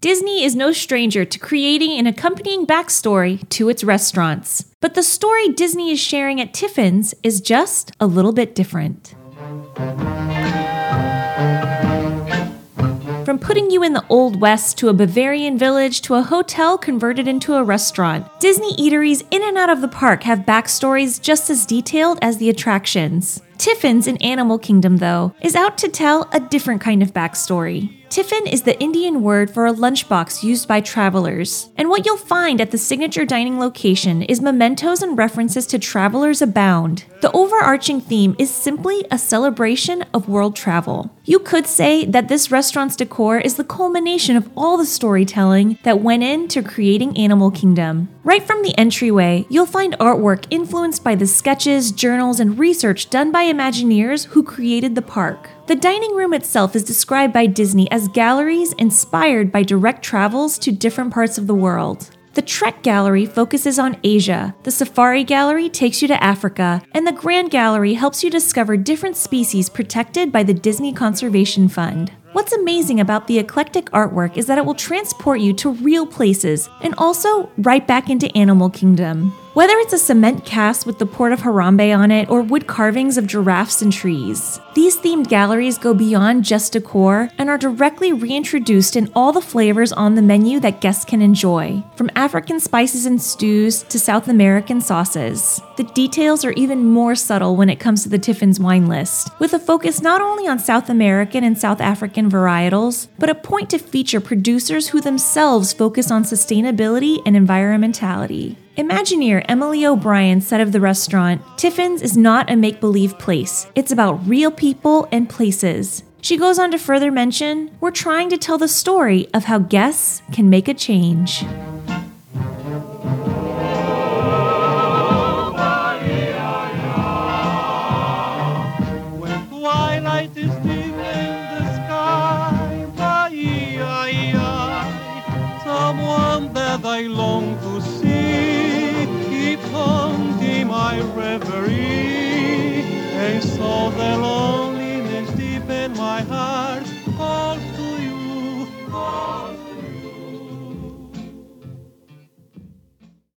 Disney is no stranger to creating an accompanying backstory to its restaurants. But the story Disney is sharing at Tiffin's is just a little bit different. From putting you in the Old West to a Bavarian village to a hotel converted into a restaurant, Disney eateries in and out of the park have backstories just as detailed as the attractions. Tiffin's in Animal Kingdom, though, is out to tell a different kind of backstory. Tiffin is the Indian word for a lunchbox used by travelers, and what you'll find at the signature dining location is mementos and references to travelers abound. The overarching theme is simply a celebration of world travel. You could say that this restaurant's decor is the culmination of all the storytelling that went into creating Animal Kingdom. Right from the entryway, you'll find artwork influenced by the sketches, journals, and research done by Imagineers who created the park. The dining room itself is described by Disney as galleries inspired by direct travels to different parts of the world. The Trek Gallery focuses on Asia, the Safari Gallery takes you to Africa, and the Grand Gallery helps you discover different species protected by the Disney Conservation Fund. What's amazing about the eclectic artwork is that it will transport you to real places and also right back into Animal Kingdom. Whether it's a cement cast with the port of Harambe on it or wood carvings of giraffes and trees, these themed galleries go beyond just decor and are directly reintroduced in all the flavors on the menu that guests can enjoy, from African spices and stews to South American sauces. The details are even more subtle when it comes to the Tiffin's wine list, with a focus not only on South American and South African varietals, but a point to feature producers who themselves focus on sustainability and environmentality. Imagineer Emily O'Brien said of the restaurant Tiffin's is not a make believe place, it's about real people and places. She goes on to further mention We're trying to tell the story of how guests can make a change. I long to see felt the loneliness deep in my heart.